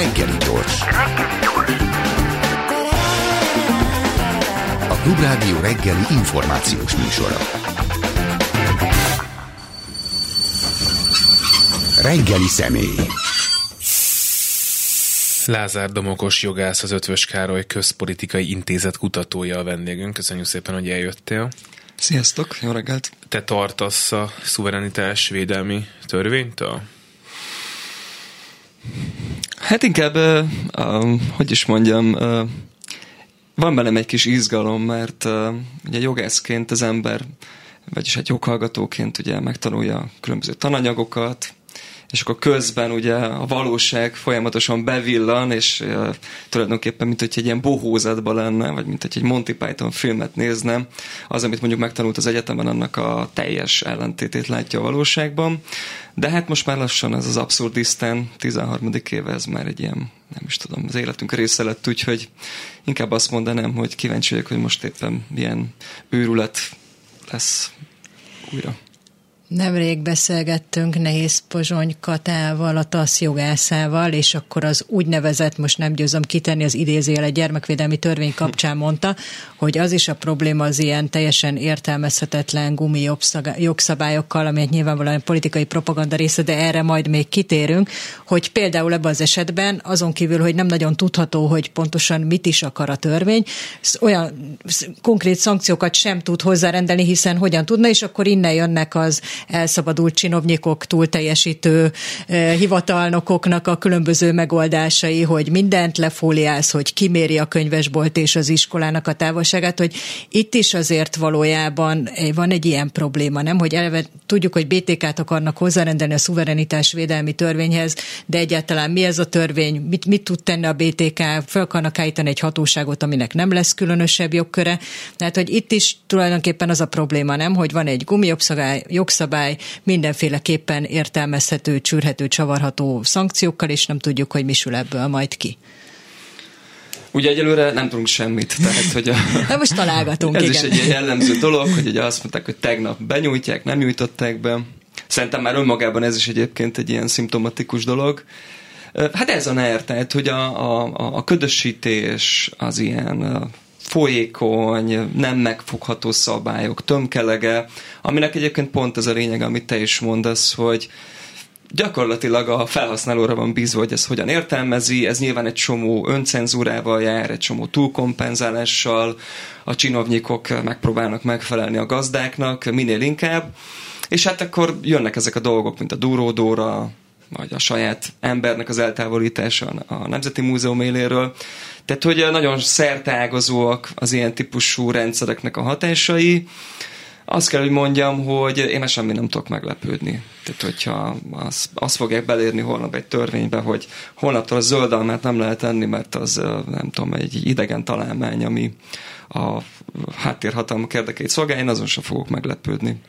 Reggeli gyors. A Klubrádió reggeli információs műsora. Reggeli személy. Lázár Domokos jogász, az Ötvös Károly Közpolitikai Intézet kutatója a vendégünk. Köszönjük szépen, hogy eljöttél. Sziasztok, jó reggelt! Te tartasz a szuverenitás védelmi törvénytől? Hát inkább, uh, uh, hogy is mondjam, uh, van bennem egy kis izgalom, mert uh, ugye jogászként az ember, vagyis egy joghallgatóként ugye megtanulja különböző tananyagokat, és akkor közben ugye a valóság folyamatosan bevillan, és uh, tulajdonképpen, mint hogy egy ilyen bohózatban lenne, vagy mint hogy egy Monty Python filmet nézne, az, amit mondjuk megtanult az egyetemen, annak a teljes ellentétét látja a valóságban. De hát most már lassan ez az abszurdisztán 13. éve, ez már egy ilyen, nem is tudom, az életünk része lett, úgyhogy inkább azt mondanám, hogy kíváncsi vagyok, hogy most éppen milyen őrület lesz újra. Nemrég beszélgettünk Nehéz Pozsony Katával, a TASZ jogászával, és akkor az úgynevezett, most nem győzöm kitenni az idézőjel egy gyermekvédelmi törvény kapcsán mondta, hogy az is a probléma az ilyen teljesen értelmezhetetlen gumi jogszabályokkal, amelyek nyilvánvalóan politikai propaganda része, de erre majd még kitérünk, hogy például ebben az esetben azon kívül, hogy nem nagyon tudható, hogy pontosan mit is akar a törvény, olyan konkrét szankciókat sem tud hozzárendelni, hiszen hogyan tudna, és akkor innen jönnek az elszabadult csinovnyikok, túlteljesítő eh, hivatalnokoknak a különböző megoldásai, hogy mindent lefóliáz, hogy kiméri a könyvesbolt és az iskolának a távolságát, hogy itt is azért valójában van egy ilyen probléma, nem? Hogy eleve tudjuk, hogy BTK-t akarnak hozzárendelni a szuverenitás védelmi törvényhez, de egyáltalán mi ez a törvény, mit, mit tud tenni a BTK, fel akarnak állítani egy hatóságot, aminek nem lesz különösebb jogköre. Tehát, hogy itt is tulajdonképpen az a probléma, nem? Hogy van egy gumijogszabály, jogszabály, jogszabály mindenféleképpen értelmezhető, csűrhető, csavarható szankciókkal, és nem tudjuk, hogy mi sül ebből majd ki. Ugye egyelőre nem tudunk semmit, tehát hogy a, Na most találgatunk, Ez igen. is egy jellemző dolog, hogy ugye azt mondták, hogy tegnap benyújtják, nem nyújtották be. Szerintem már önmagában ez is egyébként egy ilyen szimptomatikus dolog. Hát ez a NER, tehát hogy a, a, a ködösítés, az ilyen folyékony, nem megfogható szabályok, tömkelege, aminek egyébként pont az a lényeg, amit te is mondasz, hogy gyakorlatilag a felhasználóra van bízva, hogy ez hogyan értelmezi, ez nyilván egy csomó öncenzúrával jár, egy csomó túlkompenzálással, a csinovnyikok megpróbálnak megfelelni a gazdáknak minél inkább, és hát akkor jönnek ezek a dolgok, mint a duródóra, vagy a saját embernek az eltávolítása a Nemzeti Múzeum éléről. Tehát, hogy nagyon szertágazóak az ilyen típusú rendszereknek a hatásai. Azt kell, hogy mondjam, hogy én már semmi nem tudok meglepődni. Tehát, hogyha azt, azt fogják belérni holnap egy törvénybe, hogy holnaptól a zöldalmát nem lehet enni, mert az nem tudom, egy idegen találmány, ami a háttérhatalmak érdekeit szolgálja, én azon sem fogok meglepődni.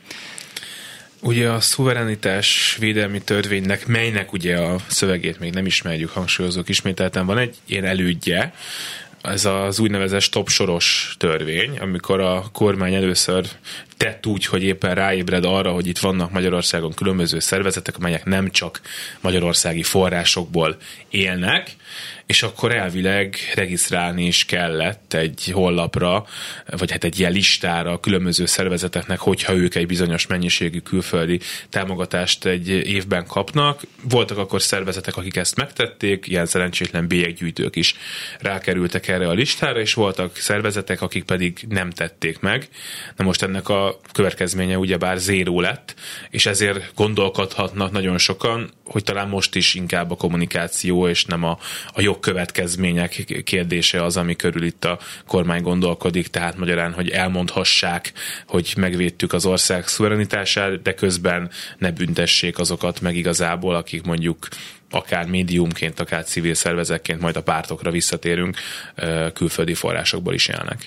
Ugye a szuverenitás védelmi törvénynek, melynek ugye a szövegét még nem ismerjük, hangsúlyozók ismételten, van egy ilyen elődje, ez az úgynevezett stop soros törvény, amikor a kormány először tett úgy, hogy éppen ráébred arra, hogy itt vannak Magyarországon különböző szervezetek, amelyek nem csak magyarországi forrásokból élnek, és akkor elvileg regisztrálni is kellett egy hollapra, vagy hát egy ilyen listára a különböző szervezeteknek, hogyha ők egy bizonyos mennyiségű külföldi támogatást egy évben kapnak. Voltak akkor szervezetek, akik ezt megtették, ilyen szerencsétlen bélyeggyűjtők is rákerültek erre a listára, és voltak szervezetek, akik pedig nem tették meg. Na most ennek a következménye ugyebár zéró lett, és ezért gondolkodhatnak nagyon sokan, hogy talán most is inkább a kommunikáció és nem a, a jogkövetkezmények kérdése az, ami körül itt a kormány gondolkodik, tehát magyarán, hogy elmondhassák, hogy megvédtük az ország szuverenitását, de közben ne büntessék azokat meg igazából, akik mondjuk akár médiumként, akár civil szervezekként, majd a pártokra visszatérünk, külföldi forrásokból is élnek.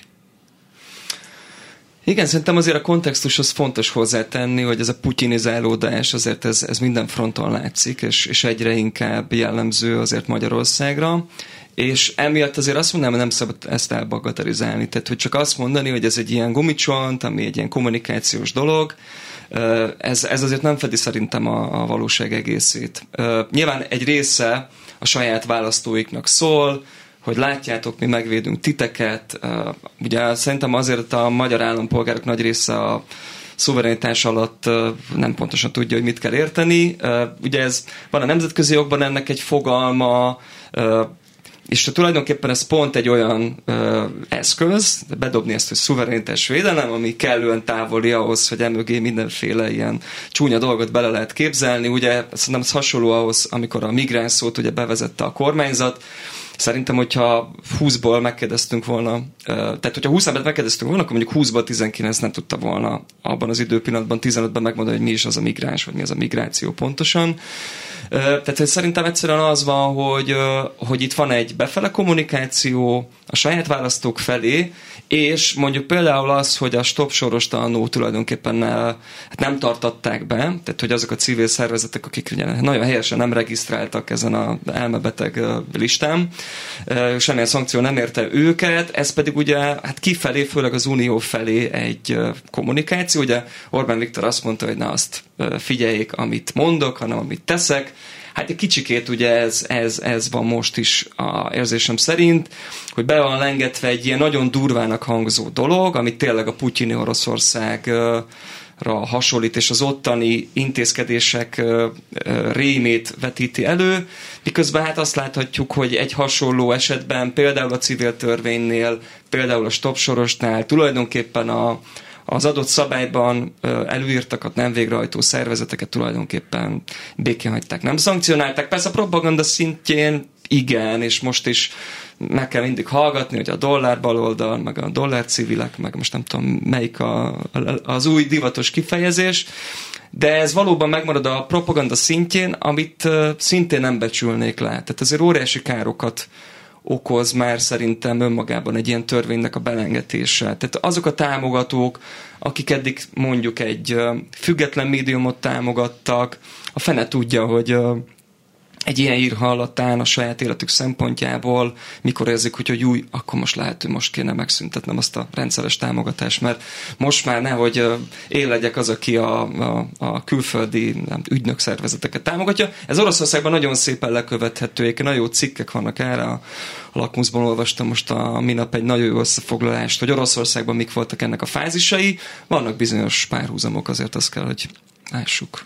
Igen, szerintem azért a kontextushoz fontos hozzátenni, hogy ez a putinizálódás azért ez, ez minden fronton látszik, és, és egyre inkább jellemző azért Magyarországra. És emiatt azért azt mondanám, hogy nem szabad ezt elbagatelizálni. Tehát, hogy csak azt mondani, hogy ez egy ilyen gumicsont, ami egy ilyen kommunikációs dolog, Ez, ez azért nem fedi szerintem a, a valóság egészét. Nyilván egy része a saját választóiknak szól, hogy látjátok, mi megvédünk titeket. Ugye szerintem azért a magyar állampolgárok nagy része a szuverenitás alatt nem pontosan tudja, hogy mit kell érteni. Ugye ez van a nemzetközi jogban ennek egy fogalma, és tulajdonképpen ez pont egy olyan eszköz, bedobni ezt, hogy szuverenitás védelem, ami kellően távoli ahhoz, hogy emögé mindenféle ilyen csúnya dolgot bele lehet képzelni. Ugye szerintem ez hasonló ahhoz, amikor a migráns szót ugye bevezette a kormányzat, Szerintem, hogyha 20-ból megkérdeztünk volna, tehát hogyha 20 embert megkérdeztünk volna, akkor mondjuk 20-ból 19 nem tudta volna abban az időpillanatban, 15-ben megmondani, hogy mi is az a migráns, vagy mi az a migráció pontosan. Tehát hogy szerintem egyszerűen az van, hogy, hogy itt van egy befele kommunikáció a saját választók felé, és mondjuk például az, hogy a stop soros tanú tulajdonképpen hát nem tartatták be, tehát hogy azok a civil szervezetek, akik nagyon helyesen nem regisztráltak ezen a elmebeteg listán, semmilyen szankció nem érte őket, ez pedig ugye hát kifelé, főleg az Unió felé egy kommunikáció, ugye Orbán Viktor azt mondta, hogy na azt figyeljék, amit mondok, hanem amit teszek, Hát egy kicsikét ugye ez, ez, ez van most is a érzésem szerint, hogy be van lengetve egy ilyen nagyon durvának hangzó dolog, amit tényleg a putyini Oroszország hasonlít, és az ottani intézkedések rémét vetíti elő, miközben hát azt láthatjuk, hogy egy hasonló esetben, például a civil törvénynél, például a stop sorosnál tulajdonképpen a, az adott szabályban előírtakat nem végrehajtó szervezeteket tulajdonképpen békén hagyták, nem szankcionálták. Persze a propaganda szintjén igen, és most is meg kell mindig hallgatni, hogy a dollár baloldal, meg a dollár civilek, meg most nem tudom melyik a, az új divatos kifejezés, de ez valóban megmarad a propaganda szintjén, amit szintén nem becsülnék le. Tehát azért óriási károkat okoz már szerintem önmagában egy ilyen törvénynek a belengetése. Tehát azok a támogatók, akik eddig mondjuk egy független médiumot támogattak, a fene tudja, hogy egy ilyen ír hallatán a saját életük szempontjából, mikor érzik, hogy, hogy új, akkor most lehet, hogy most kéne megszüntetnem azt a rendszeres támogatást, mert most már nehogy én legyek az, aki a, a, a külföldi nem, ügynök támogatja. Ez Oroszországban nagyon szépen lekövethető, nagyon jó cikkek vannak erre, a, a lakmuszban olvastam most a minap egy nagyon jó összefoglalást, hogy Oroszországban mik voltak ennek a fázisai, vannak bizonyos párhuzamok, azért azt kell, hogy lássuk.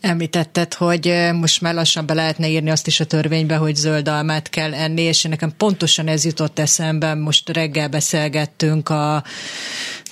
Említetted, hogy most már lassan be lehetne írni azt is a törvénybe, hogy zöld almát kell enni, és nekem pontosan ez jutott eszembe, most reggel beszélgettünk a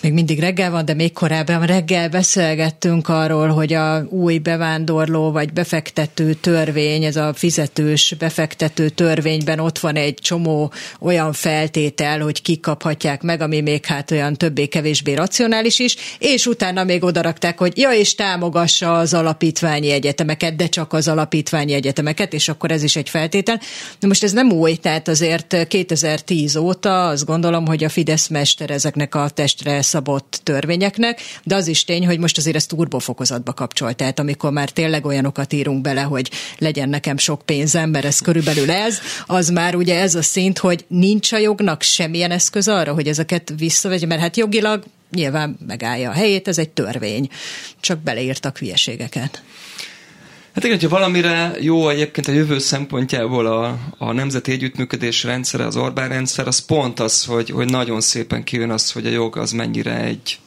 még mindig reggel van, de még korábban reggel beszélgettünk arról, hogy a új bevándorló vagy befektető törvény, ez a fizetős befektető törvényben ott van egy csomó olyan feltétel, hogy kik kaphatják meg, ami még hát olyan többé-kevésbé racionális is, és utána még odarakták, hogy ja, és támogassa az alapítványi egyetemeket, de csak az alapítványi egyetemeket, és akkor ez is egy feltétel. De most ez nem új, tehát azért 2010 óta azt gondolom, hogy a Fidesz mester ezeknek a testre szabott törvényeknek, de az is tény, hogy most azért ezt turbofokozatba kapcsol. Tehát amikor már tényleg olyanokat írunk bele, hogy legyen nekem sok pénzem, mert ez körülbelül ez, az már ugye ez a szint, hogy nincs a jognak semmilyen eszköz arra, hogy ezeket visszavegye, mert hát jogilag nyilván megállja a helyét, ez egy törvény. Csak beleírtak hülyeségeket. Hát igen, hogyha valamire jó egyébként a jövő szempontjából a, a nemzeti együttműködés rendszere, az Orbán rendszer, az pont az, hogy, hogy nagyon szépen kijön az, hogy a jog az mennyire egy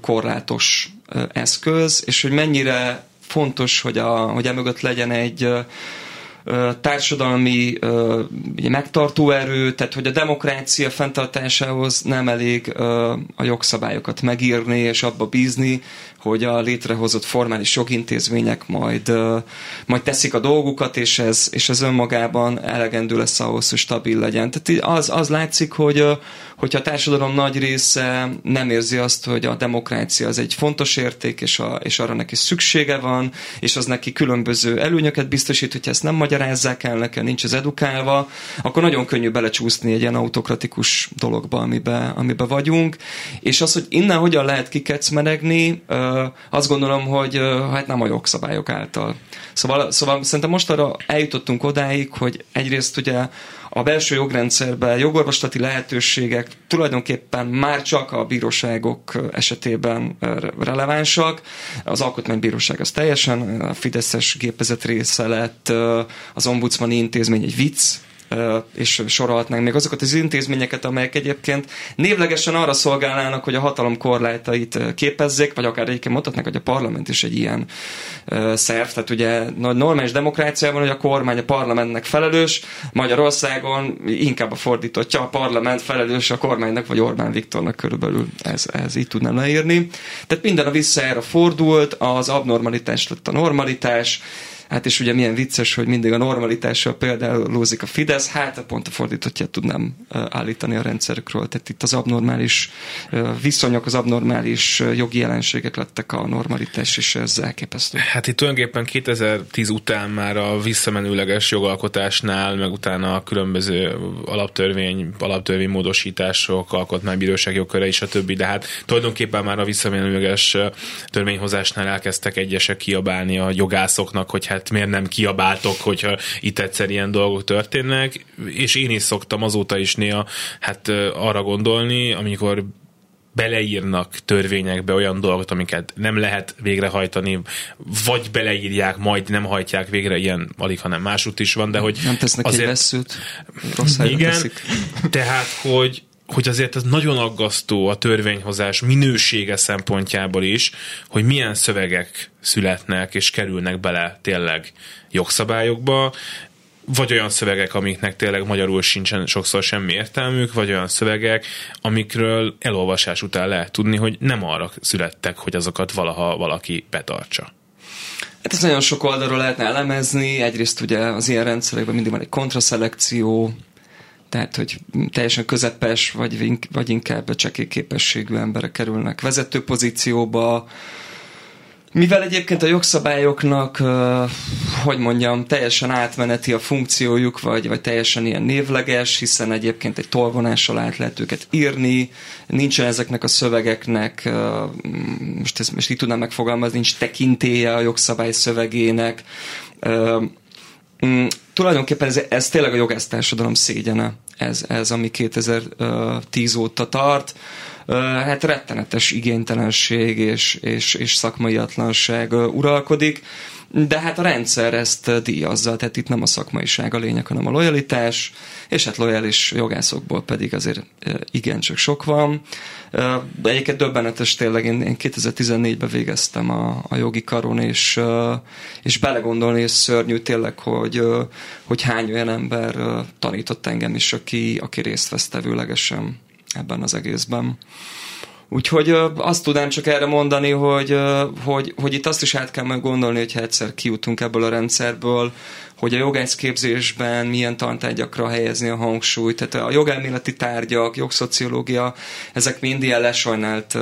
korlátos eszköz, és hogy mennyire fontos, hogy, a, hogy emögött legyen egy társadalmi ugye, megtartó erő, tehát hogy a demokrácia fenntartásához nem elég a jogszabályokat megírni és abba bízni, hogy a létrehozott formális jogintézmények majd, majd teszik a dolgukat, és ez, és ez önmagában elegendő lesz ahhoz, hogy stabil legyen. Tehát az, az látszik, hogy hogyha a társadalom nagy része nem érzi azt, hogy a demokrácia az egy fontos érték, és, a, és arra neki szüksége van, és az neki különböző előnyöket biztosít, hogyha ezt nem magyarázzák el nekem, nincs az edukálva, akkor nagyon könnyű belecsúszni egy ilyen autokratikus dologba, amiben amibe vagyunk. És az, hogy innen hogyan lehet kikecmeregni, azt gondolom, hogy hát nem a jogszabályok által. Szóval, szóval szerintem most arra eljutottunk odáig, hogy egyrészt ugye a belső jogrendszerben jogorvoslati lehetőségek tulajdonképpen már csak a bíróságok esetében relevánsak. Az alkotmánybíróság az teljesen a Fideszes gépezet része lett, az ombudsmani intézmény egy vicc, és sorolhatnánk még azokat az intézményeket, amelyek egyébként névlegesen arra szolgálnának, hogy a hatalom korlátait képezzék, vagy akár egyébként mondhatnák, hogy a parlament is egy ilyen szerv. Tehát ugye normális demokráciában, hogy a kormány a parlamentnek felelős, Magyarországon inkább a fordítottja, a parlament felelős a kormánynak, vagy Orbán Viktornak körülbelül ez, ez így tudnám leírni. Tehát minden a vissza erre fordult, az abnormalitás lett a normalitás, Hát és ugye milyen vicces, hogy mindig a normalitással lózik a Fidesz, hát pont a fordítottját tudnám állítani a rendszerükről. Tehát itt az abnormális viszonyok, az abnormális jogi jelenségek lettek a normalitás, és ez elképesztő. Hát itt tulajdonképpen 2010 után már a visszamenőleges jogalkotásnál, meg utána a különböző alaptörvény, alaptörvény módosítások, alkotmánybíróság jogköre és a többi, de hát tulajdonképpen már a visszamenőleges törvényhozásnál elkezdtek egyesek kiabálni a jogászoknak, hogy hát miért nem kiabáltok, hogyha itt egyszer ilyen dolgok történnek, és én is szoktam azóta is néha hát arra gondolni, amikor beleírnak törvényekbe olyan dolgot, amiket nem lehet végrehajtani, vagy beleírják, majd nem hajtják végre, ilyen alig, hanem másút is van, de hogy... Nem tesznek azért, egy veszőt, rossz Igen, teszik. tehát, hogy hogy azért ez nagyon aggasztó a törvényhozás minősége szempontjából is, hogy milyen szövegek születnek és kerülnek bele tényleg jogszabályokba, vagy olyan szövegek, amiknek tényleg magyarul sincsen sokszor semmi értelmük, vagy olyan szövegek, amikről elolvasás után lehet tudni, hogy nem arra születtek, hogy azokat valaha valaki betartsa. Hát ez nagyon sok oldalról lehetne elemezni. Egyrészt ugye az ilyen rendszerekben mindig van egy kontraszelekció, tehát, hogy teljesen közepes, vagy, vagy inkább csekély képességű emberek kerülnek vezető pozícióba, mivel egyébként a jogszabályoknak, hogy mondjam, teljesen átmeneti a funkciójuk, vagy, vagy teljesen ilyen névleges, hiszen egyébként egy tolvonással át lehet őket írni, nincsen ezeknek a szövegeknek, most, ezt, most így tudnám megfogalmazni, nincs tekintélye a jogszabály szövegének, tulajdonképpen ez, ez tényleg a jogásztársadalom szégyene, ez, ez ami 2010 óta tart. Hát rettenetes igénytelenség és, és, és szakmaiatlanság uralkodik, de hát a rendszer ezt díjazza, tehát itt nem a szakmaiság a lényeg, hanem a lojalitás, és hát lojális jogászokból pedig azért igencsak sok van. De egyébként döbbenetes tényleg, én, én 2014-ben végeztem a, a jogi karon, és, és belegondolni, és szörnyű tényleg, hogy, hogy hány olyan ember tanított engem is, aki, aki részt vesz tevőlegesen ebben az egészben. Úgyhogy azt tudnám csak erre mondani, hogy, hogy, hogy itt azt is át kell meg gondolni, hogyha egyszer kijutunk ebből a rendszerből, hogy a jogászképzésben milyen tantárgyakra helyezni a hangsúlyt. Tehát a jogelméleti tárgyak, jogszociológia, ezek mind ilyen lesajnált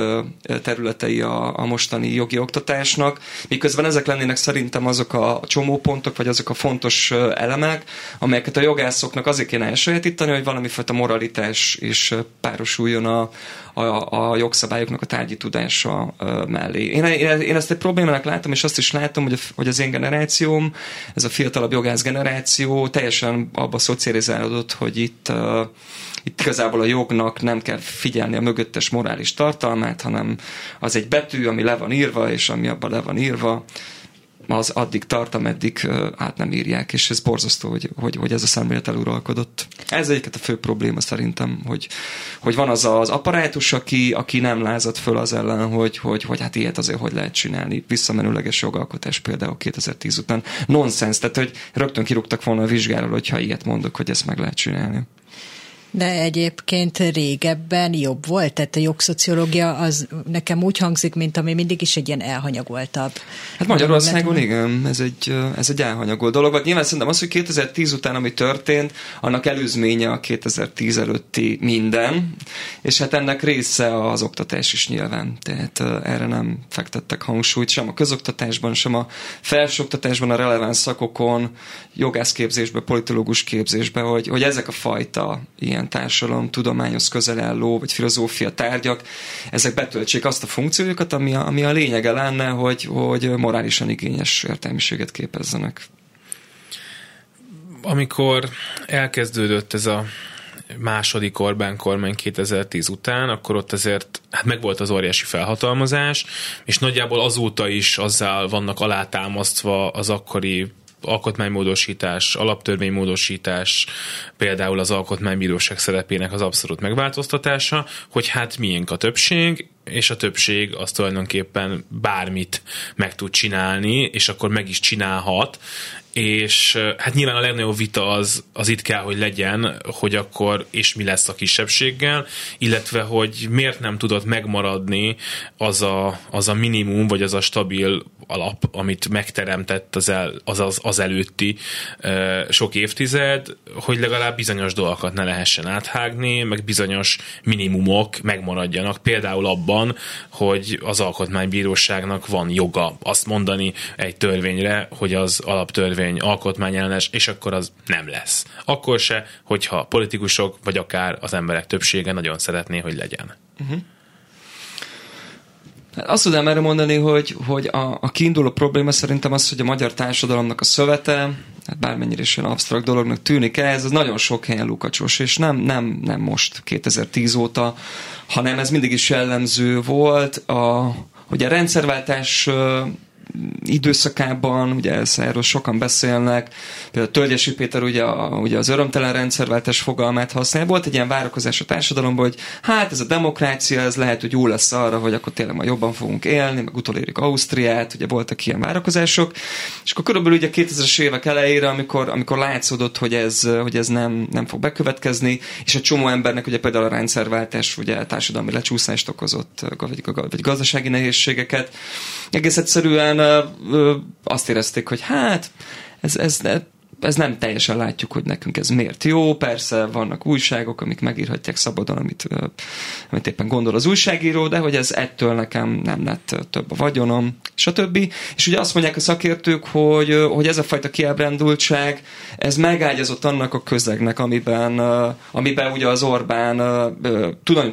területei a, a mostani jogi oktatásnak, miközben ezek lennének szerintem azok a csomópontok, vagy azok a fontos elemek, amelyeket a jogászoknak azért kéne elsajátítani, hogy valamifajta moralitás is párosuljon a, a, a jogszabályoknak a tárgyi tudása mellé. Én, én ezt egy problémának látom, és azt is látom, hogy, a, hogy az én generációm, ez a fiatalabb jogász generáció teljesen abba szocializálódott, hogy itt itt igazából a jognak nem kell figyelni a mögöttes morális tartalmát, hanem az egy betű, ami le van írva, és ami abban le van írva, az addig tart, ameddig át nem írják, és ez borzasztó, hogy, hogy, hogy ez a szemlélet eluralkodott. Ez egyiket a fő probléma szerintem, hogy, hogy van az az apparátus, aki, aki nem lázad föl az ellen, hogy, hogy, hogy hát ilyet azért hogy lehet csinálni. Visszamenőleges jogalkotás például 2010 után. Nonsens, tehát hogy rögtön kirúgtak volna a vizsgáról, hogyha ilyet mondok, hogy ezt meg lehet csinálni. De egyébként régebben jobb volt, tehát a jogszociológia az nekem úgy hangzik, mint ami mindig is egy ilyen elhanyagoltabb. Hát Magyarországon igen, ez egy, ez egy elhanyagolt dolog. Vagy nyilván szerintem az, hogy 2010 után ami történt, annak előzménye a 2010 előtti minden, és hát ennek része az oktatás is nyilván. Tehát erre nem fektettek hangsúlyt sem a közoktatásban, sem a felsőoktatásban, a releváns szakokon, jogászképzésben, politológus képzésben, hogy, hogy ezek a fajta ilyen ilyen társadalom, tudományos közel álló, vagy filozófia tárgyak, ezek betöltsék azt a funkciójukat, ami a, ami a lényege lenne, hogy, hogy morálisan igényes értelmiséget képezzenek. Amikor elkezdődött ez a második Orbán kormány 2010 után, akkor ott azért hát megvolt az óriási felhatalmazás, és nagyjából azóta is azzal vannak alátámasztva az akkori alkotmánymódosítás, alaptörvénymódosítás, például az alkotmánybíróság szerepének az abszolút megváltoztatása, hogy hát miénk a többség, és a többség az tulajdonképpen bármit meg tud csinálni, és akkor meg is csinálhat, és hát nyilván a legnagyobb vita az, az itt kell, hogy legyen, hogy akkor és mi lesz a kisebbséggel, illetve hogy miért nem tudott megmaradni az a, az a minimum, vagy az a stabil alap, amit megteremtett az, el, az, az, az előtti uh, sok évtized, hogy legalább bizonyos dolgokat ne lehessen áthágni, meg bizonyos minimumok megmaradjanak. Például abban, hogy az alkotmánybíróságnak van joga azt mondani egy törvényre, hogy az alaptörvény alkotmányellenes, és akkor az nem lesz. Akkor se, hogyha politikusok, vagy akár az emberek többsége nagyon szeretné, hogy legyen. Uh-huh. Azt tudnám erre mondani, hogy, hogy a, a kiinduló probléma szerintem az, hogy a magyar társadalomnak a szövete, hát bármennyire is olyan absztrakt dolognak tűnik ez, az nagyon sok helyen lukacsos, és nem, nem, nem most 2010 óta, hanem ez mindig is jellemző volt. A, hogy a rendszerváltás időszakában, ugye erről sokan beszélnek, például Tölgyesi Péter ugye, a, ugye az örömtelen rendszerváltás fogalmát használ. Volt egy ilyen várakozás a társadalomban, hogy hát ez a demokrácia, ez lehet, hogy jó lesz arra, hogy akkor tényleg majd jobban fogunk élni, meg utolérjük Ausztriát, ugye voltak ilyen várakozások, és akkor körülbelül ugye 2000-es évek elejére, amikor, amikor látszódott, hogy ez, hogy ez nem, nem fog bekövetkezni, és a csomó embernek ugye például a rendszerváltás ugye társadalmi lecsúszást okozott, vagy, vagy gazdasági nehézségeket. Egész egyszerűen azt érezték, hogy hát ez, ez ez nem teljesen látjuk, hogy nekünk ez miért jó. Persze vannak újságok, amik megírhatják szabadon, amit, amit éppen gondol az újságíró, de hogy ez ettől nekem nem lett több a vagyonom, stb. És ugye azt mondják a szakértők, hogy, hogy ez a fajta kiábrándultság, ez megágyazott annak a közegnek, amiben, amiben ugye az Orbán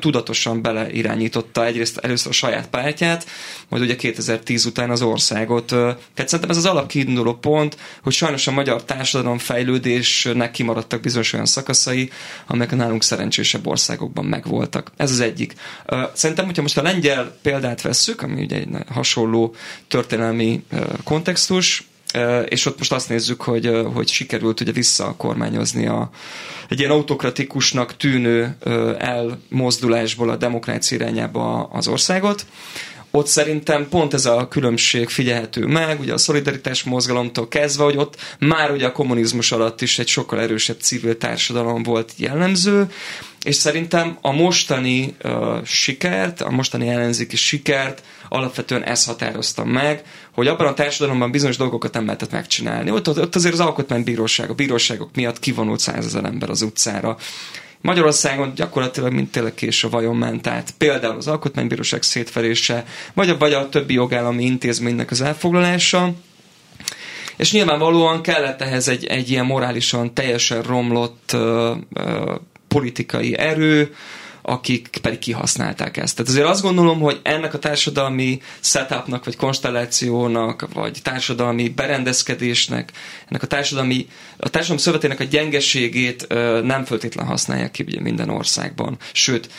tudatosan beleirányította egyrészt először a saját pártját, majd ugye 2010 után az országot. Tehát szerintem ez az alapkiinduló pont, hogy sajnos a magyar társadalom fejlődésnek kimaradtak bizonyos olyan szakaszai, amelyek a nálunk szerencsésebb országokban megvoltak. Ez az egyik. Szerintem, hogyha most a lengyel példát vesszük, ami ugye egy hasonló történelmi kontextus, és ott most azt nézzük, hogy, hogy sikerült ugye visszakormányozni a, egy ilyen autokratikusnak tűnő elmozdulásból a demokrácia irányába az országot ott szerintem pont ez a különbség figyelhető meg, ugye a szolidaritás mozgalomtól kezdve, hogy ott már ugye a kommunizmus alatt is egy sokkal erősebb civil társadalom volt jellemző, és szerintem a mostani uh, sikert, a mostani ellenzéki sikert alapvetően ezt határoztam meg, hogy abban a társadalomban bizonyos dolgokat nem lehetett megcsinálni. Ott, ott azért az alkotmánybíróság, a bíróságok miatt kivonult százezer ember az utcára. Magyarországon gyakorlatilag mint tényleg kés a vajon ment át. Például az Alkotmánybíróság szétverése, vagy a, vagy a többi jogállami intézménynek az elfoglalása. És nyilvánvalóan kellett ehhez egy, egy ilyen morálisan teljesen romlott ö, ö, politikai erő, akik pedig kihasználták ezt. Tehát azért azt gondolom, hogy ennek a társadalmi setupnak, vagy konstellációnak, vagy társadalmi berendezkedésnek, ennek a társadalmi, a társadalmi szövetének a gyengeségét nem föltétlen használják ki ugye minden országban. Sőt,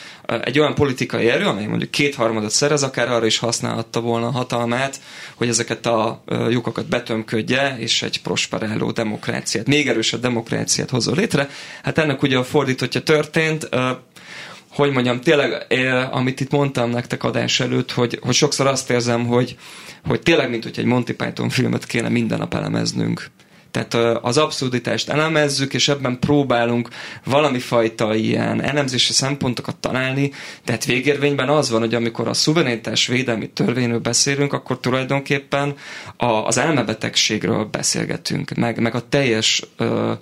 egy olyan politikai erő, amely mondjuk kétharmadot szerez, akár arra is használhatta volna a hatalmát, hogy ezeket a lyukakat betömködje, és egy prosperáló demokráciát, még erősebb demokráciát hozza létre. Hát ennek ugye a fordítottja történt, hogy mondjam, tényleg, eh, amit itt mondtam nektek adás előtt, hogy, hogy sokszor azt érzem, hogy, hogy tényleg, mint hogy egy Monty Python filmet kéne minden nap elemeznünk. Tehát az abszurditást elemezzük, és ebben próbálunk valami fajta ilyen elemzési szempontokat találni, de hát végérvényben az van, hogy amikor a szuverenitás védelmi törvényről beszélünk, akkor tulajdonképpen a, az elmebetegségről beszélgetünk, meg, meg a teljes ö,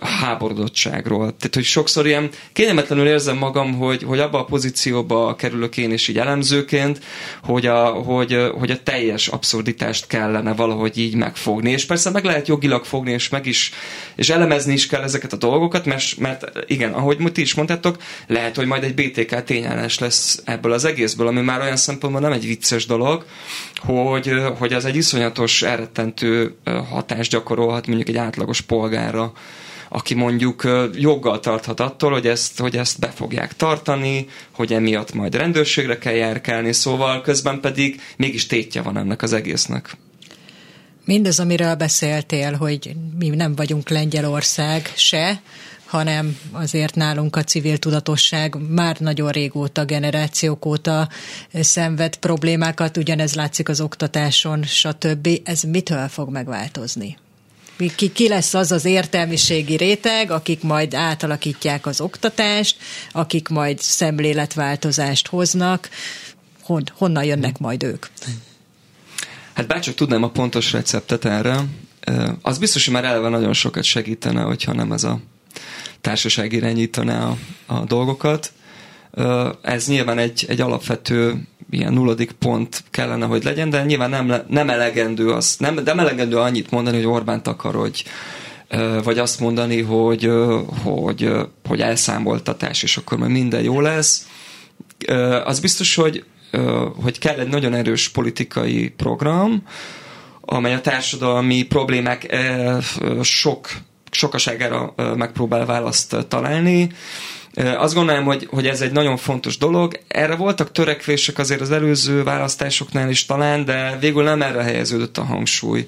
háborodottságról. Tehát, hogy sokszor ilyen kényelmetlenül érzem magam, hogy, hogy abba a pozícióba kerülök én is így elemzőként, hogy a, hogy, hogy a teljes abszurditást kellene valahogy így megfogni. És persze meg lehet jogilag fogni, és meg is, és elemezni is kell ezeket a dolgokat, mert, mert igen, ahogy ti is mondtátok, lehet, hogy majd egy BTK tényállás lesz ebből az egészből, ami már olyan szempontból nem egy vicces dolog, hogy, hogy az egy iszonyatos, elrettentő hatást gyakorolhat mondjuk egy átlagos polgárra aki mondjuk joggal tarthat attól, hogy ezt, hogy ezt be fogják tartani, hogy emiatt majd rendőrségre kell járkálni, szóval közben pedig mégis tétje van ennek az egésznek. Mindez, amiről beszéltél, hogy mi nem vagyunk Lengyelország se, hanem azért nálunk a civil tudatosság már nagyon régóta, generációk óta szenved problémákat, ugyanez látszik az oktatáson, stb. Ez mitől fog megváltozni? Ki, ki lesz az az értelmiségi réteg, akik majd átalakítják az oktatást, akik majd szemléletváltozást hoznak, Hon, honnan jönnek majd ők? Hát bárcsak tudnám a pontos receptet erre, az biztos, hogy már eleve nagyon sokat segítene, hogyha nem ez a társaság irányítaná a, a dolgokat. Ez nyilván egy, egy alapvető ilyen nulladik pont kellene, hogy legyen, de nyilván nem, nem elegendő az, nem, nem elegendő annyit mondani, hogy Orbán hogy vagy azt mondani, hogy, hogy, hogy elszámoltatás, és akkor majd minden jó lesz. Az biztos, hogy, hogy kell egy nagyon erős politikai program, amely a társadalmi problémák sok sokaságára megpróbál választ találni, azt gondolom, hogy, hogy ez egy nagyon fontos dolog. Erre voltak törekvések azért az előző választásoknál is talán, de végül nem erre helyeződött a hangsúly.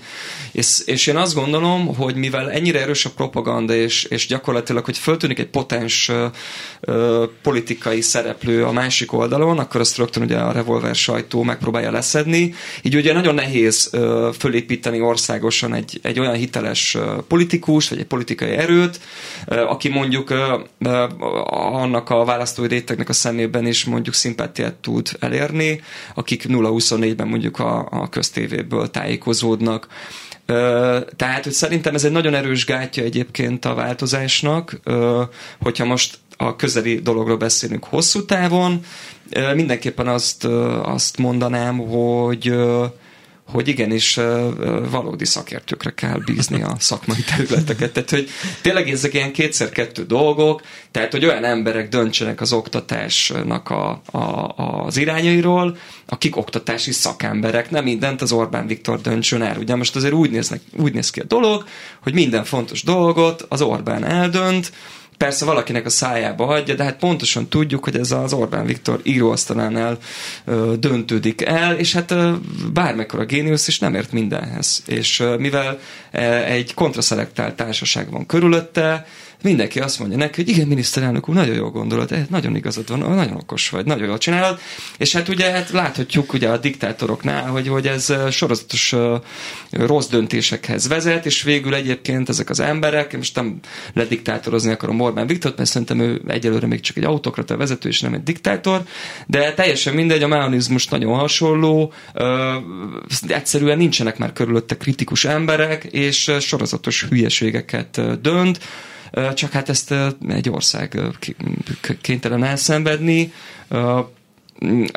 És, és én azt gondolom, hogy mivel ennyire erős a propaganda, és, és gyakorlatilag, hogy föltűnik egy potens ö, politikai szereplő a másik oldalon, akkor azt rögtön ugye a revolver sajtó megpróbálja leszedni. Így ugye nagyon nehéz ö, fölépíteni országosan egy, egy olyan hiteles politikus, vagy egy politikai erőt, ö, aki mondjuk ö, ö, annak a választói rétegnek a szemében is mondjuk szimpátiát tud elérni, akik 0-24-ben mondjuk a, a köztévéből tájékozódnak. Tehát, hogy szerintem ez egy nagyon erős gátja egyébként a változásnak, hogyha most a közeli dologról beszélünk hosszú távon, mindenképpen azt, azt mondanám, hogy hogy igenis valódi szakértőkre kell bízni a szakmai területeket. Tehát, hogy tényleg ezek ilyen kétszer-kettő dolgok, tehát, hogy olyan emberek döntsenek az oktatásnak a, a, az irányairól, akik oktatási szakemberek, nem mindent az Orbán Viktor döntsön el. Ugye most azért úgy, néznek, úgy néz ki a dolog, hogy minden fontos dolgot az Orbán eldönt, persze valakinek a szájába hagyja, de hát pontosan tudjuk, hogy ez az Orbán Viktor íróasztalánál ö, döntődik el, és hát ö, bármekkora géniusz is nem ért mindenhez. És ö, mivel ö, egy kontraszelektált társaság van körülötte, mindenki azt mondja neki, hogy igen, miniszterelnök úr, nagyon jó gondolat, eh, nagyon igazad van, nagyon okos vagy, nagyon jól csinálod, és hát ugye hát láthatjuk ugye a diktátoroknál, hogy, hogy ez sorozatos uh, rossz döntésekhez vezet, és végül egyébként ezek az emberek, most nem lediktátorozni akarom Orbán Viktort, mert szerintem ő egyelőre még csak egy autokrata vezető, és nem egy diktátor, de teljesen mindegy, a mechanizmus nagyon hasonló, egyszerűen nincsenek már körülötte kritikus emberek, és sorozatos hülyeségeket dönt, csak hát ezt egy ország kénytelen elszenvedni,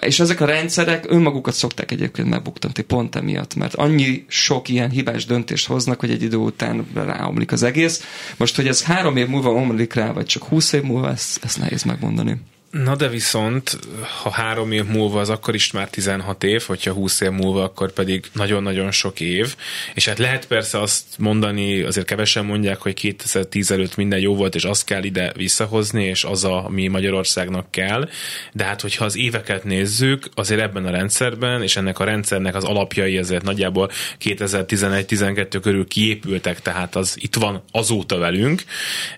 és ezek a rendszerek önmagukat szokták egyébként megbuktani pont emiatt, mert annyi sok ilyen hibás döntést hoznak, hogy egy idő után ráomlik az egész. Most, hogy ez három év múlva omlik rá, vagy csak húsz év múlva, ezt, ezt nehéz megmondani. Na de viszont, ha három év múlva az akkor is már 16 év, hogyha 20 év múlva, akkor pedig nagyon-nagyon sok év. És hát lehet persze azt mondani, azért kevesen mondják, hogy 2010 előtt minden jó volt, és azt kell ide visszahozni, és az, ami Magyarországnak kell. De hát, hogyha az éveket nézzük, azért ebben a rendszerben, és ennek a rendszernek az alapjai azért nagyjából 2011-12 körül kiépültek, tehát az itt van azóta velünk,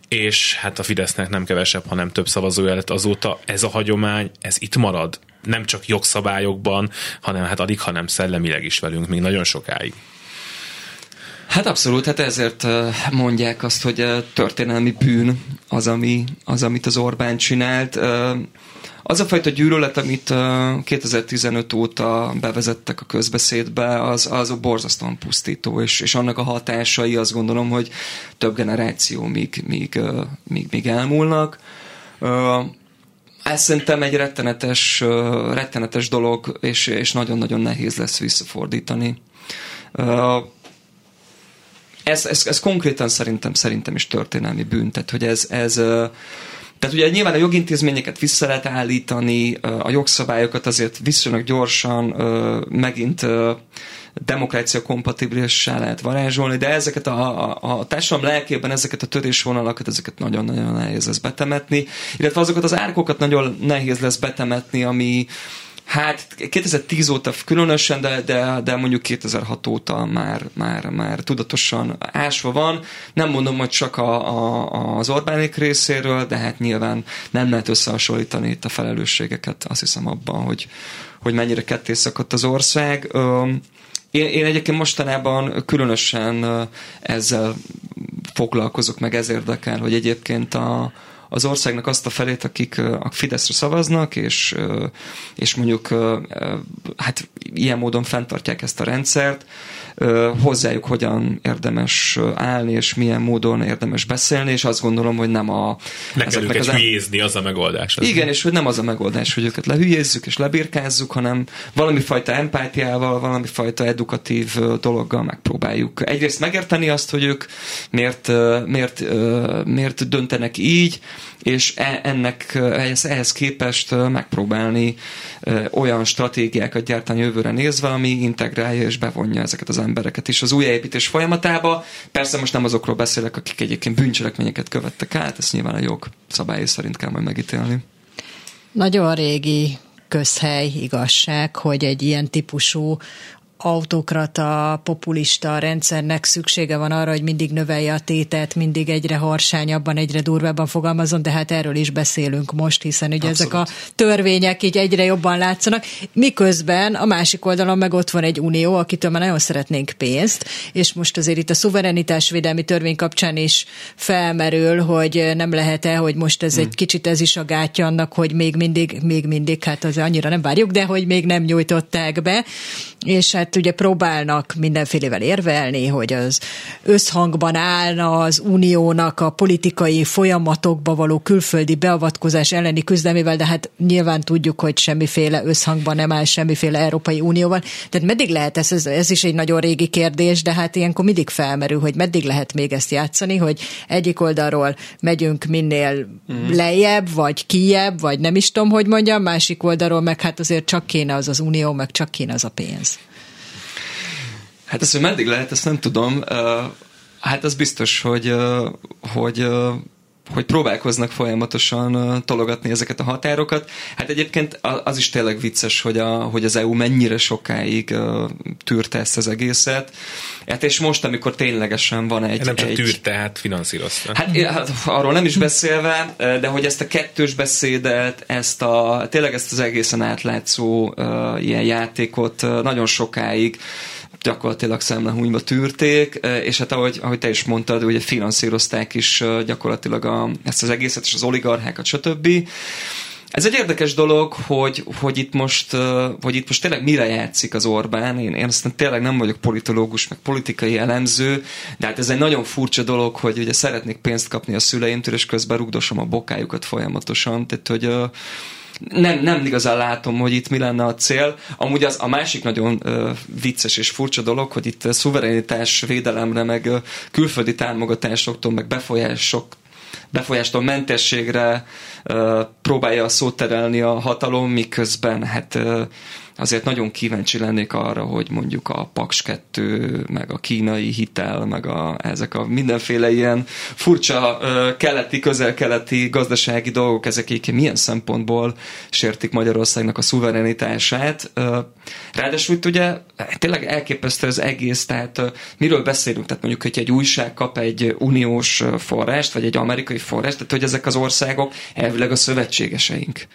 és hát a Fidesznek nem kevesebb, hanem több szavazója lett azóta. Ez a hagyomány, ez itt marad. Nem csak jogszabályokban, hanem hát alig, hanem szellemileg is velünk még nagyon sokáig. Hát abszolút, hát ezért mondják azt, hogy történelmi bűn az, ami, az, amit az Orbán csinált. Az a fajta gyűlölet, amit 2015 óta bevezettek a közbeszédbe, az, az borzasztóan pusztító, és, és annak a hatásai azt gondolom, hogy több generáció még, még, még, még elmúlnak. Ez szerintem egy rettenetes, rettenetes dolog, és, és nagyon-nagyon nehéz lesz visszafordítani. Ez, ez, ez konkrétan szerintem, szerintem is történelmi bűn, tehát hogy ez, ez tehát ugye nyilván a jogintézményeket vissza lehet állítani, a jogszabályokat azért viszonylag gyorsan megint demokrácia kompatibilissá lehet varázsolni, de ezeket a, a, a társadalom lelkében ezeket a törésvonalakat, ezeket nagyon-nagyon nehéz lesz betemetni, illetve azokat az árkokat nagyon nehéz lesz betemetni, ami, Hát 2010 óta különösen, de, de, de mondjuk 2006 óta már, már, már tudatosan ásva van. Nem mondom, hogy csak a, a, az Orbánik részéről, de hát nyilván nem lehet összehasonlítani itt a felelősségeket, azt hiszem abban, hogy, hogy mennyire ketté szakadt az ország. Én, én egyébként mostanában különösen ezzel foglalkozok, meg ez érdekel, hogy egyébként a, az országnak azt a felét, akik a Fideszre szavaznak, és, és mondjuk hát ilyen módon fenntartják ezt a rendszert, hozzájuk hogyan érdemes állni, és milyen módon érdemes beszélni, és azt gondolom, hogy nem a... Ne kell őket az hülyézni, az a megoldás. Az igen, és hogy nem az a megoldás, hogy őket lehülyézzük és lebirkázzuk, hanem valami fajta empátiával, valami fajta edukatív dologgal megpróbáljuk egyrészt megérteni azt, hogy ők miért, miért, miért döntenek így, és e, ennek ehhez, ehhez képest megpróbálni olyan stratégiákat gyártani jövőre nézve, ami integrálja és bevonja ezeket az embereket is az újjáépítés folyamatába. Persze most nem azokról beszélek, akik egyébként bűncselekményeket követtek át, ezt nyilván a jog szabályai szerint kell majd megítélni. Nagyon régi közhely, igazság, hogy egy ilyen típusú autokrata, populista rendszernek szüksége van arra, hogy mindig növelje a tétet, mindig egyre harsányabban, egyre durvábban fogalmazon, de hát erről is beszélünk most, hiszen ugye Abszolút. ezek a törvények így egyre jobban látszanak, miközben a másik oldalon meg ott van egy unió, akitől már nagyon szeretnénk pénzt, és most azért itt a szuverenitásvédelmi törvény kapcsán is felmerül, hogy nem lehet-e, hogy most ez hmm. egy kicsit ez is a gátja annak, hogy még mindig, még mindig, hát az annyira nem várjuk, de hogy még nem nyújtották be, és hát ugye próbálnak mindenfélevel érvelni, hogy az összhangban állna az uniónak a politikai folyamatokba való külföldi beavatkozás elleni küzdelmével, de hát nyilván tudjuk, hogy semmiféle összhangban nem áll semmiféle Európai Unióval. Tehát meddig lehet ez, ez, ez is egy nagyon régi kérdés, de hát ilyenkor mindig felmerül, hogy meddig lehet még ezt játszani, hogy egyik oldalról megyünk minél mm. lejjebb, vagy kijebb, vagy nem is tudom, hogy mondjam, másik oldalról meg hát azért csak kéne az az unió, meg csak kéne az a pénz. Hát ezt, hogy meddig lehet, ezt nem tudom. Hát az biztos, hogy, hogy hogy próbálkoznak folyamatosan tologatni ezeket a határokat. Hát egyébként az is tényleg vicces, hogy, a, hogy az EU mennyire sokáig uh, tűrte ezt az egészet. Hát és most, amikor ténylegesen van egy... Nem csak egy, tűrte, hát finanszírozta. Hát, hát arról nem is beszélve, de hogy ezt a kettős beszédet, ezt a, tényleg ezt az egészen átlátszó uh, ilyen játékot uh, nagyon sokáig gyakorlatilag szemlehúnyba tűrték, és hát ahogy, ahogy te is mondtad, ugye finanszírozták is gyakorlatilag a, ezt az egészet, és az oligarchákat, stb. Ez egy érdekes dolog, hogy, hogy, itt most, hogy itt most tényleg mire játszik az Orbán. Én, én aztán tényleg nem vagyok politológus, meg politikai elemző, de hát ez egy nagyon furcsa dolog, hogy ugye szeretnék pénzt kapni a szüleimtől, és közben rugdosom a bokájukat folyamatosan. Tehát, hogy nem, nem igazán látom, hogy itt mi lenne a cél. Amúgy az a másik nagyon uh, vicces és furcsa dolog, hogy itt szuverenitás védelemre, meg uh, külföldi támogatásoktól, meg befolyások befolyástól mentességre uh, próbálja szót terelni a hatalom, miközben hát uh, azért nagyon kíváncsi lennék arra, hogy mondjuk a Paks 2, meg a kínai hitel, meg a, ezek a mindenféle ilyen furcsa keleti, közel-keleti gazdasági dolgok, ezek így milyen szempontból sértik Magyarországnak a szuverenitását. Ráadásul itt ugye tényleg elképesztő az egész, tehát miről beszélünk? Tehát mondjuk, hogy egy újság kap egy uniós forrást, vagy egy amerikai forrást, tehát hogy ezek az országok elvileg a szövetségeseink.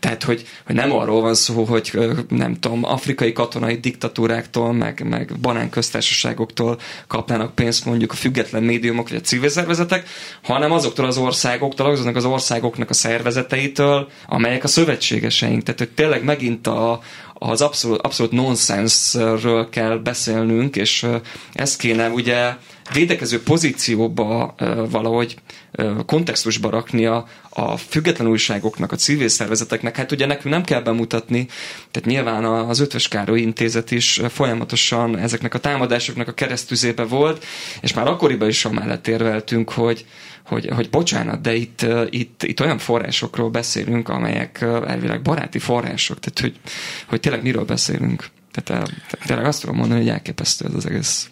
Tehát, hogy, hogy nem arról van szó, hogy nem tudom, afrikai katonai diktatúráktól, meg, meg banánköztársaságoktól kapnának pénzt mondjuk a független médiumok vagy a civil szervezetek, hanem azoktól az országoktól, azoknak az országoknak a szervezeteitől, amelyek a szövetségeseink. Tehát, hogy tényleg megint a, az abszolút, abszolút nonsensről kell beszélnünk, és ezt kéne ugye védekező pozícióba valahogy kontextusba rakni a, a független újságoknak, a civil szervezeteknek. Hát ugye nekünk nem kell bemutatni, tehát nyilván az Ötvös Károly Intézet is folyamatosan ezeknek a támadásoknak a keresztüzébe volt, és már akkoriban is amellett érveltünk, hogy, hogy, hogy bocsánat, de itt, itt, itt olyan forrásokról beszélünk, amelyek elvileg baráti források, tehát hogy, hogy tényleg miről beszélünk. Tehát tényleg azt tudom mondani, hogy elképesztő ez az egész.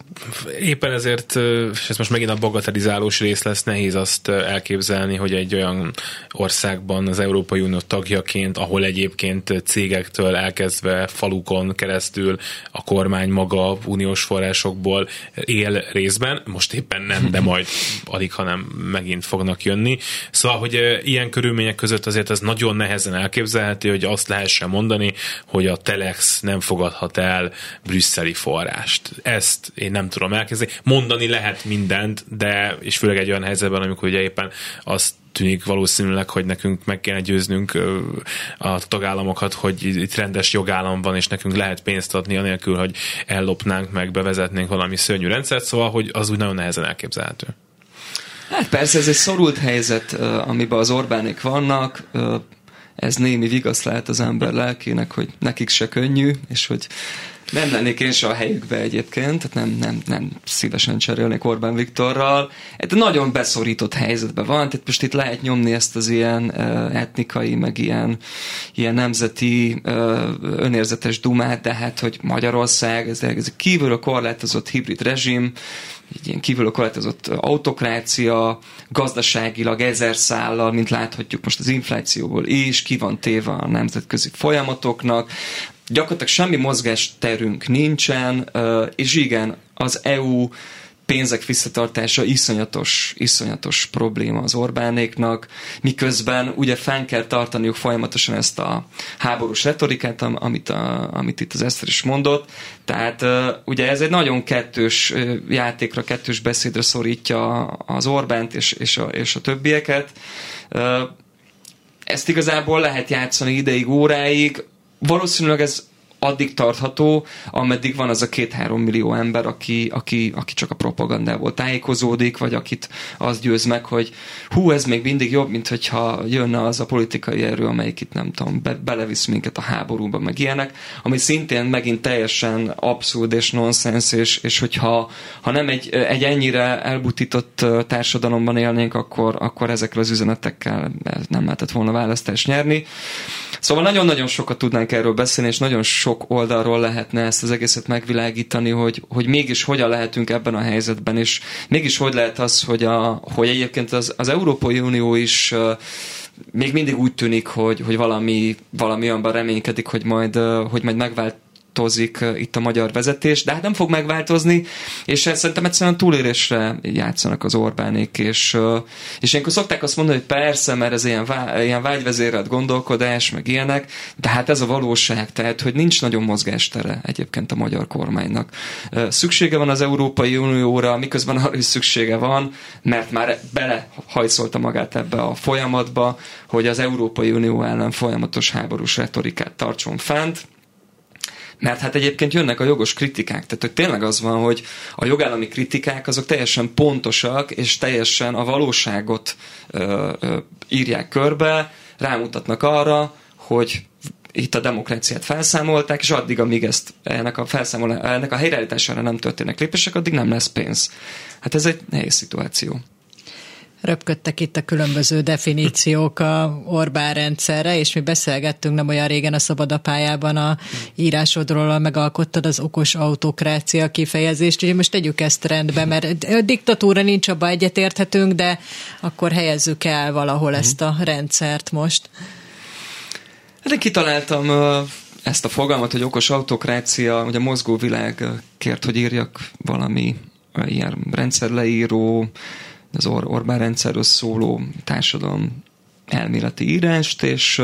Éppen ezért, és ez most megint a bagatelizálós rész lesz, nehéz azt elképzelni, hogy egy olyan országban az Európai Unió tagjaként, ahol egyébként cégektől elkezdve falukon keresztül a kormány maga uniós forrásokból él részben, most éppen nem, de majd alig, hanem megint fognak jönni. Szóval, hogy ilyen körülmények között azért ez nagyon nehezen elképzelhető, hogy azt lehessen mondani, hogy a Telex nem fogadhat el brüsszeli forrást. Ezt én nem tudom elkezdeni. Mondani lehet mindent, de, és főleg egy olyan helyzetben, amikor ugye éppen azt tűnik valószínűleg, hogy nekünk meg kéne győznünk a tagállamokat, hogy itt rendes jogállam van, és nekünk lehet pénzt adni, anélkül, hogy ellopnánk, meg bevezetnénk valami szörnyű rendszert, szóval, hogy az úgy nagyon nehezen elképzelhető. Hát persze ez egy szorult helyzet, amiben az Orbánék vannak, ez némi vigasz lehet az ember lelkének, hogy nekik se könnyű, és hogy nem lennék én se a helyükbe egyébként, tehát nem, nem, nem szívesen cserélnék Orbán Viktorral. Egy nagyon beszorított helyzetben van, tehát most itt lehet nyomni ezt az ilyen uh, etnikai, meg ilyen, ilyen nemzeti uh, önérzetes dumát, de hát, hogy Magyarország, ez, ez kívül a korlátozott hibrid rezsim, egy ilyen kívül korlátozott autokrácia, gazdaságilag ezer szállal, mint láthatjuk most az inflációból is, ki van téve a nemzetközi folyamatoknak, gyakorlatilag semmi mozgásterünk nincsen, és igen, az EU pénzek visszatartása iszonyatos, iszonyatos probléma az Orbánéknak, miközben ugye fenn kell tartaniuk folyamatosan ezt a háborús retorikát, amit, a, amit itt az Eszter is mondott. Tehát ugye ez egy nagyon kettős játékra, kettős beszédre szorítja az Orbánt és, és, a, és a többieket. Ezt igazából lehet játszani ideig, óráig. Valószínűleg ez addig tartható, ameddig van az a két-három millió ember, aki, aki, aki csak a propagandából tájékozódik, vagy akit az győz meg, hogy hú, ez még mindig jobb, mint hogyha jönne az a politikai erő, amelyik itt nem tudom, be, belevisz minket a háborúba, meg ilyenek, ami szintén megint teljesen abszurd és nonsens, és, és hogyha ha nem egy, egy ennyire elbutított társadalomban élnénk, akkor, akkor ezekkel az üzenetekkel nem lehetett volna választást nyerni. Szóval nagyon-nagyon sokat tudnánk erről beszélni, és nagyon sok oldalról lehetne ezt az egészet megvilágítani, hogy, hogy mégis hogyan lehetünk ebben a helyzetben, és mégis hogy lehet az, hogy, a, hogy egyébként az, az Európai Unió is uh, még mindig úgy tűnik, hogy, hogy valami, valami olyanban reménykedik, hogy majd, uh, hogy majd megvált változik itt a magyar vezetés, de hát nem fog megváltozni, és szerintem egyszerűen túlérésre játszanak az Orbánék, és, és ilyenkor szokták azt mondani, hogy persze, mert ez ilyen, vá, ilyen vágyvezérelt gondolkodás, meg ilyenek, de hát ez a valóság, tehát, hogy nincs nagyon mozgástere egyébként a magyar kormánynak. Szüksége van az Európai Unióra, miközben arra is szüksége van, mert már belehajszolta magát ebbe a folyamatba, hogy az Európai Unió ellen folyamatos háborús retorikát tartson fent, mert hát egyébként jönnek a jogos kritikák. Tehát, hogy tényleg az van, hogy a jogállami kritikák azok teljesen pontosak, és teljesen a valóságot ö, ö, írják körbe, rámutatnak arra, hogy itt a demokráciát felszámolták, és addig, amíg ezt, ennek a, felszámol, ennek a helyreállítására nem történnek lépések, addig nem lesz pénz. Hát ez egy nehéz szituáció röpködtek itt a különböző definíciók a Orbán rendszerre, és mi beszélgettünk nem olyan régen a szabadapályában a írásodról, megalkottad az okos autokrácia kifejezést, úgyhogy most tegyük ezt rendbe, mert a diktatúra nincs, abba egyetérthetünk, de akkor helyezzük el valahol uh-huh. ezt a rendszert most. Hát kitaláltam ezt a fogalmat, hogy okos autokrácia, ugye a mozgó világ kért, hogy írjak valami ilyen rendszerleíró, az Or- Orbán rendszerről szóló társadalom elméleti írást, és,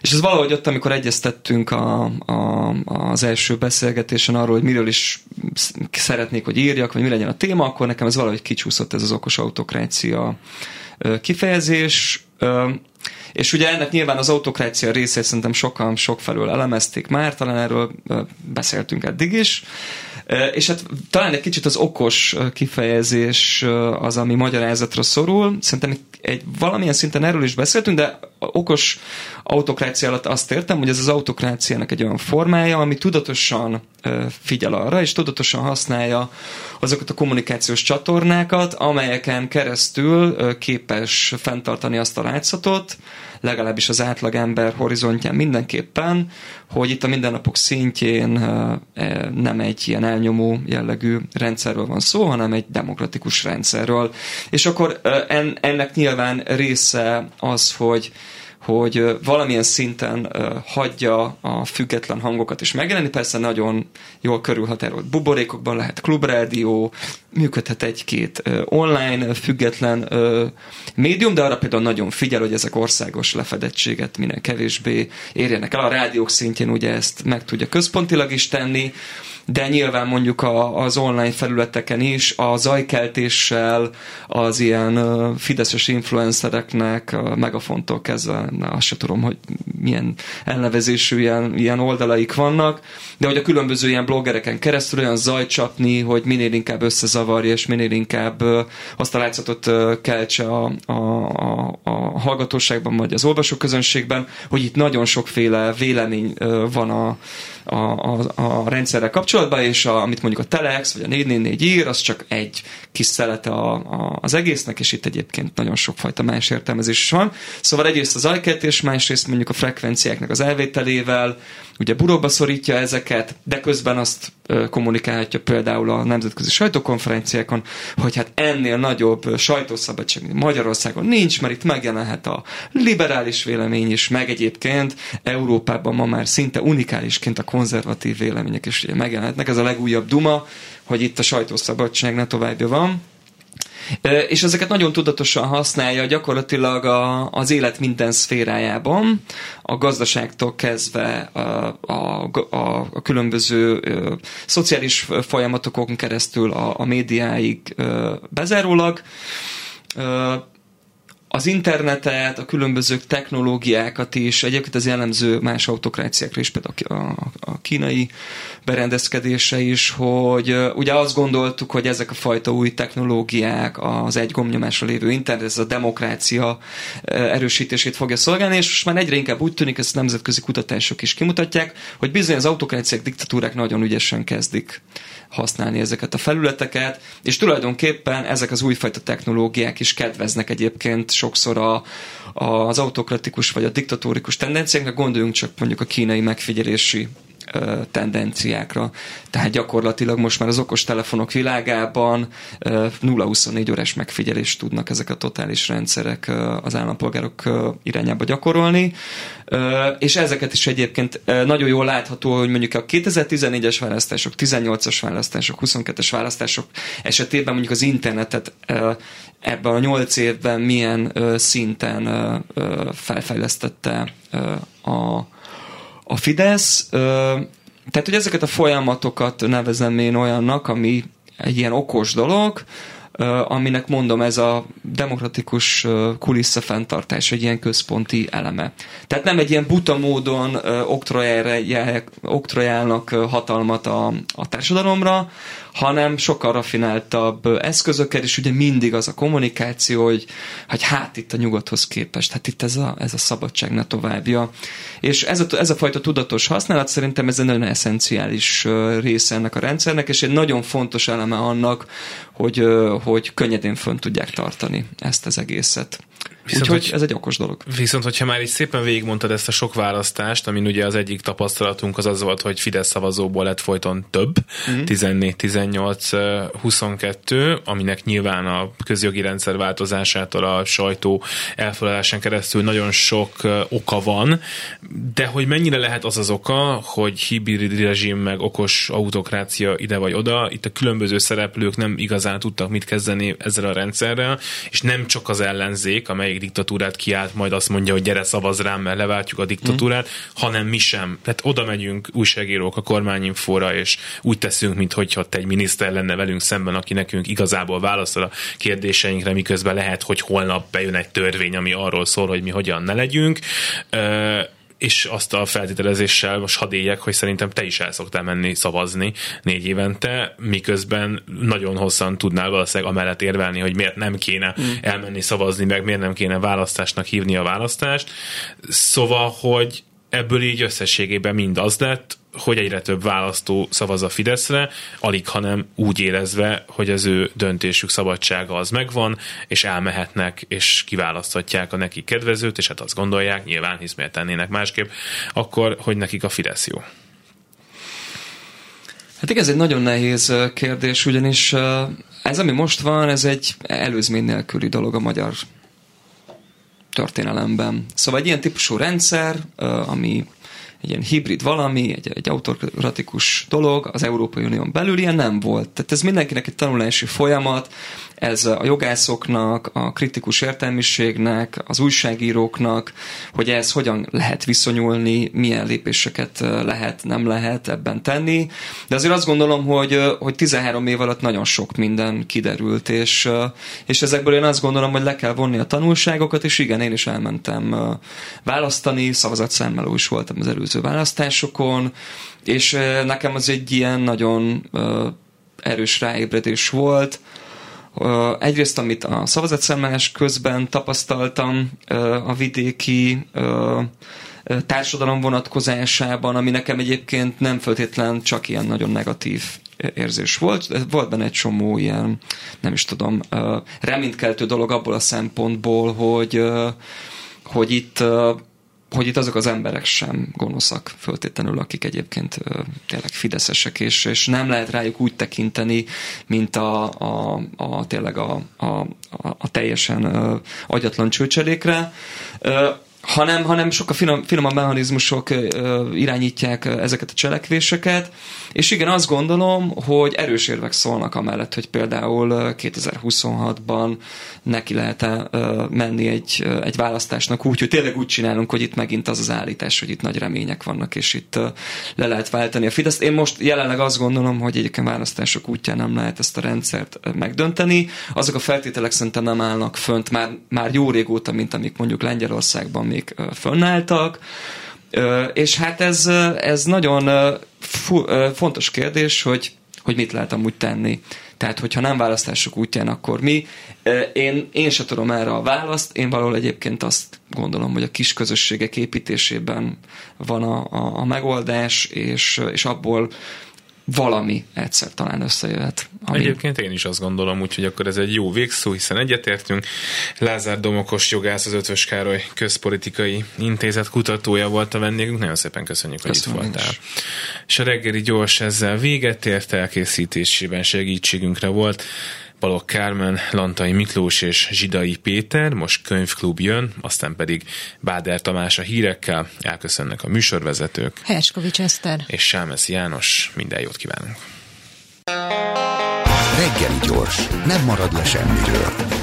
És ez valahogy ott, amikor egyeztettünk a, a, az első beszélgetésen arról, hogy miről is szeretnék, hogy írjak, vagy mi legyen a téma, akkor nekem ez valahogy kicsúszott ez az okos autokrácia kifejezés. És ugye ennek nyilván az autokrácia részét szerintem sokan sokfelől elemezték már, talán erről beszéltünk eddig is. És hát talán egy kicsit az okos kifejezés az, ami magyarázatra szorul. Szerintem egy valamilyen szinten erről is beszéltünk, de okos autokrácia alatt azt értem, hogy ez az autokráciának egy olyan formája, ami tudatosan figyel arra, és tudatosan használja azokat a kommunikációs csatornákat, amelyeken keresztül képes fenntartani azt a látszatot, legalábbis az átlagember horizontján mindenképpen, hogy itt a mindennapok szintjén e, nem egy ilyen elnyomó jellegű rendszerről van szó, hanem egy demokratikus rendszerről. És akkor ennek nyilván része az, hogy hogy valamilyen szinten hagyja a független hangokat is megjelenni. Persze nagyon jól körülhatárolt buborékokban lehet klubrádió, működhet egy-két online független médium, de arra például nagyon figyel, hogy ezek országos lefedettséget minél kevésbé érjenek el. A rádiók szintjén ugye ezt meg tudja központilag is tenni, de nyilván mondjuk a, az online felületeken is a zajkeltéssel, az ilyen fideszes influencereknek a megafontól kezdve, na, azt se tudom, hogy milyen elnevezésű ilyen, ilyen oldalaik vannak, de hogy a különböző ilyen bloggereken keresztül olyan zajcsapni, hogy minél inkább összezavarja, és minél inkább azt a látszatot keltse a, a, a, a hallgatóságban, vagy az olvasóközönségben, hogy itt nagyon sokféle vélemény van a, a, a, a rendszerrel kapcsolatban, és a, amit mondjuk a Telex vagy a 444 ír, az csak egy kis szelete a, a, az egésznek, és itt egyébként nagyon sokfajta más értelmezés is van. Szóval egyrészt az ajkeltés, másrészt mondjuk a frekvenciáknak az elvételével, ugye buróba szorítja ezeket, de közben azt kommunikálhatja például a nemzetközi sajtókonferenciákon, hogy hát ennél nagyobb sajtószabadság Magyarországon nincs, mert itt megjelenhet a liberális vélemény is, meg egyébként Európában ma már szinte unikálisként a konzervatív vélemények is ugye megjelenhetnek. Ez a legújabb duma, hogy itt a sajtószabadság ne továbbja van. És ezeket nagyon tudatosan használja gyakorlatilag a, az élet minden szférájában, a gazdaságtól kezdve a, a, a, a különböző a, szociális folyamatokon keresztül a, a médiáig a, bezárólag az internetet, a különböző technológiákat is, egyébként ez jellemző más autokráciákra is, például a, a kínai berendezkedése is, hogy ugye azt gondoltuk, hogy ezek a fajta új technológiák, az egy gomnyomásra lévő internet, ez a demokrácia erősítését fogja szolgálni, és most már egyre inkább úgy tűnik, ezt nemzetközi kutatások is kimutatják, hogy bizony az autokráciák, diktatúrák nagyon ügyesen kezdik használni ezeket a felületeket, és tulajdonképpen ezek az újfajta technológiák is kedveznek egyébként sokszor a, az autokratikus vagy a diktatórikus tendenciáknak, gondoljunk csak mondjuk a kínai megfigyelési tendenciákra. Tehát gyakorlatilag most már az okos telefonok világában 0-24 órás megfigyelést tudnak ezek a totális rendszerek az állampolgárok irányába gyakorolni. És ezeket is egyébként nagyon jól látható, hogy mondjuk a 2014-es választások, 18-as választások, 22-es választások esetében mondjuk az internetet ebben a nyolc évben milyen szinten felfejlesztette a a Fidesz, tehát hogy ezeket a folyamatokat nevezem én olyannak, ami egy ilyen okos dolog, aminek mondom ez a demokratikus kulisszafenntartás egy ilyen központi eleme. Tehát nem egy ilyen buta módon oktrojálnak hatalmat a, a társadalomra, hanem sokkal rafináltabb eszközökkel, és ugye mindig az a kommunikáció, hogy, hogy hát itt a nyugathoz képest, hát itt ez a, ez a szabadság ne továbbja. És ez a, ez a fajta tudatos használat szerintem ez egy nagyon eszenciális része ennek a rendszernek, és egy nagyon fontos eleme annak, hogy, hogy könnyedén fönn tudják tartani ezt az egészet. Viszont, Úgyhogy hogy, ez egy okos dolog. Viszont, hogyha már így szépen végigmondtad ezt a sok választást, amin ugye az egyik tapasztalatunk az az volt, hogy Fidesz szavazóból lett folyton több, mm. 14, 18, 22, aminek nyilván a közjogi rendszer változásától a sajtó elfelelásán keresztül nagyon sok oka van, de hogy mennyire lehet az az oka, hogy hibrid rezsim meg okos autokrácia ide vagy oda, itt a különböző szereplők nem igazán tudtak mit kezdeni ezzel a rendszerrel, és nem csak az ellenzék, amelyik diktatúrát kiállt, majd azt mondja, hogy gyere szavaz rám, mert leváltjuk a diktatúrát, mm. hanem mi sem. Tehát oda megyünk újságírók a kormányinfóra, és úgy teszünk, mintha ott egy miniszter lenne velünk szemben, aki nekünk igazából válaszol a kérdéseinkre, miközben lehet, hogy holnap bejön egy törvény, ami arról szól, hogy mi hogyan ne legyünk és azt a feltételezéssel most hadd éljek, hogy szerintem te is el szoktál menni szavazni négy évente, miközben nagyon hosszan tudnál valószínűleg amellett érvelni, hogy miért nem kéne mm. elmenni szavazni, meg miért nem kéne választásnak hívni a választást. Szóval, hogy ebből így összességében mind az lett, hogy egyre több választó szavaz a Fideszre, alig hanem úgy érezve, hogy az ő döntésük szabadsága az megvan, és elmehetnek, és kiválaszthatják a neki kedvezőt, és hát azt gondolják, nyilván, hisz miért tennének másképp, akkor, hogy nekik a Fidesz jó. Hát igen, ez egy nagyon nehéz kérdés, ugyanis ez, ami most van, ez egy előzmény nélküli dolog a magyar történelemben. Szóval egy ilyen típusú rendszer, ami egy ilyen hibrid valami, egy, egy autokratikus dolog az Európai Unión belül ilyen nem volt. Tehát ez mindenkinek egy tanulási folyamat, ez a jogászoknak, a kritikus értelmiségnek, az újságíróknak, hogy ez hogyan lehet viszonyulni, milyen lépéseket lehet, nem lehet ebben tenni. De azért azt gondolom, hogy, hogy 13 év alatt nagyon sok minden kiderült, és, és ezekből én azt gondolom, hogy le kell vonni a tanulságokat, és igen, én is elmentem választani, szavazatszámmeló is voltam az előző választásokon, és nekem az egy ilyen nagyon erős ráébredés volt, Egyrészt, amit a szavazatszámlálás közben tapasztaltam a vidéki társadalom vonatkozásában, ami nekem egyébként nem feltétlen csak ilyen nagyon negatív érzés volt. Volt benne egy csomó ilyen, nem is tudom, reménykeltő dolog abból a szempontból, hogy, hogy itt hogy itt azok az emberek sem gonoszak föltétlenül, akik egyébként tényleg fideszesek, és, és nem lehet rájuk úgy tekinteni, mint a, a, a tényleg a, a, a teljesen agyatlan csőcselékre. Hanem, hanem sokkal finom, finomabb mechanizmusok irányítják ezeket a cselekvéseket, és igen, azt gondolom, hogy erős érvek szólnak amellett, hogy például 2026-ban neki lehet menni egy, egy választásnak úgy, hogy tényleg úgy csinálunk, hogy itt megint az az állítás, hogy itt nagy remények vannak, és itt le lehet váltani a Fidesz. Én most jelenleg azt gondolom, hogy egyébként választások útján nem lehet ezt a rendszert megdönteni. Azok a feltételek szerintem nem állnak fönt már, már jó régóta, mint amik mondjuk Lengyelországban még fönnálltak. És hát ez, ez nagyon fontos kérdés, hogy, hogy mit lehet amúgy tenni. Tehát, hogyha nem választások útján, akkor mi? Én, én se tudom erre a választ, én valahol egyébként azt gondolom, hogy a kis közösségek építésében van a, a, a megoldás, és, és abból valami egyszer talán összejöhet. Ami... Egyébként én is azt gondolom, úgyhogy akkor ez egy jó végszó, hiszen egyetértünk. Lázár Domokos jogász, az Ötvös Károly közpolitikai intézet kutatója volt a vendégünk. Nagyon szépen köszönjük, hogy Köszönöm itt voltál. És a reggeli gyors ezzel véget ért, elkészítésében segítségünkre volt. Balogh Kármen, Lantai Miklós és Zsidai Péter, most könyvklub jön, aztán pedig Báder Tamás a hírekkel, elköszönnek a műsorvezetők. Herskovics Eszter. És Sámesz János, minden jót kívánunk. Reggeli gyors, nem marad le semmiről.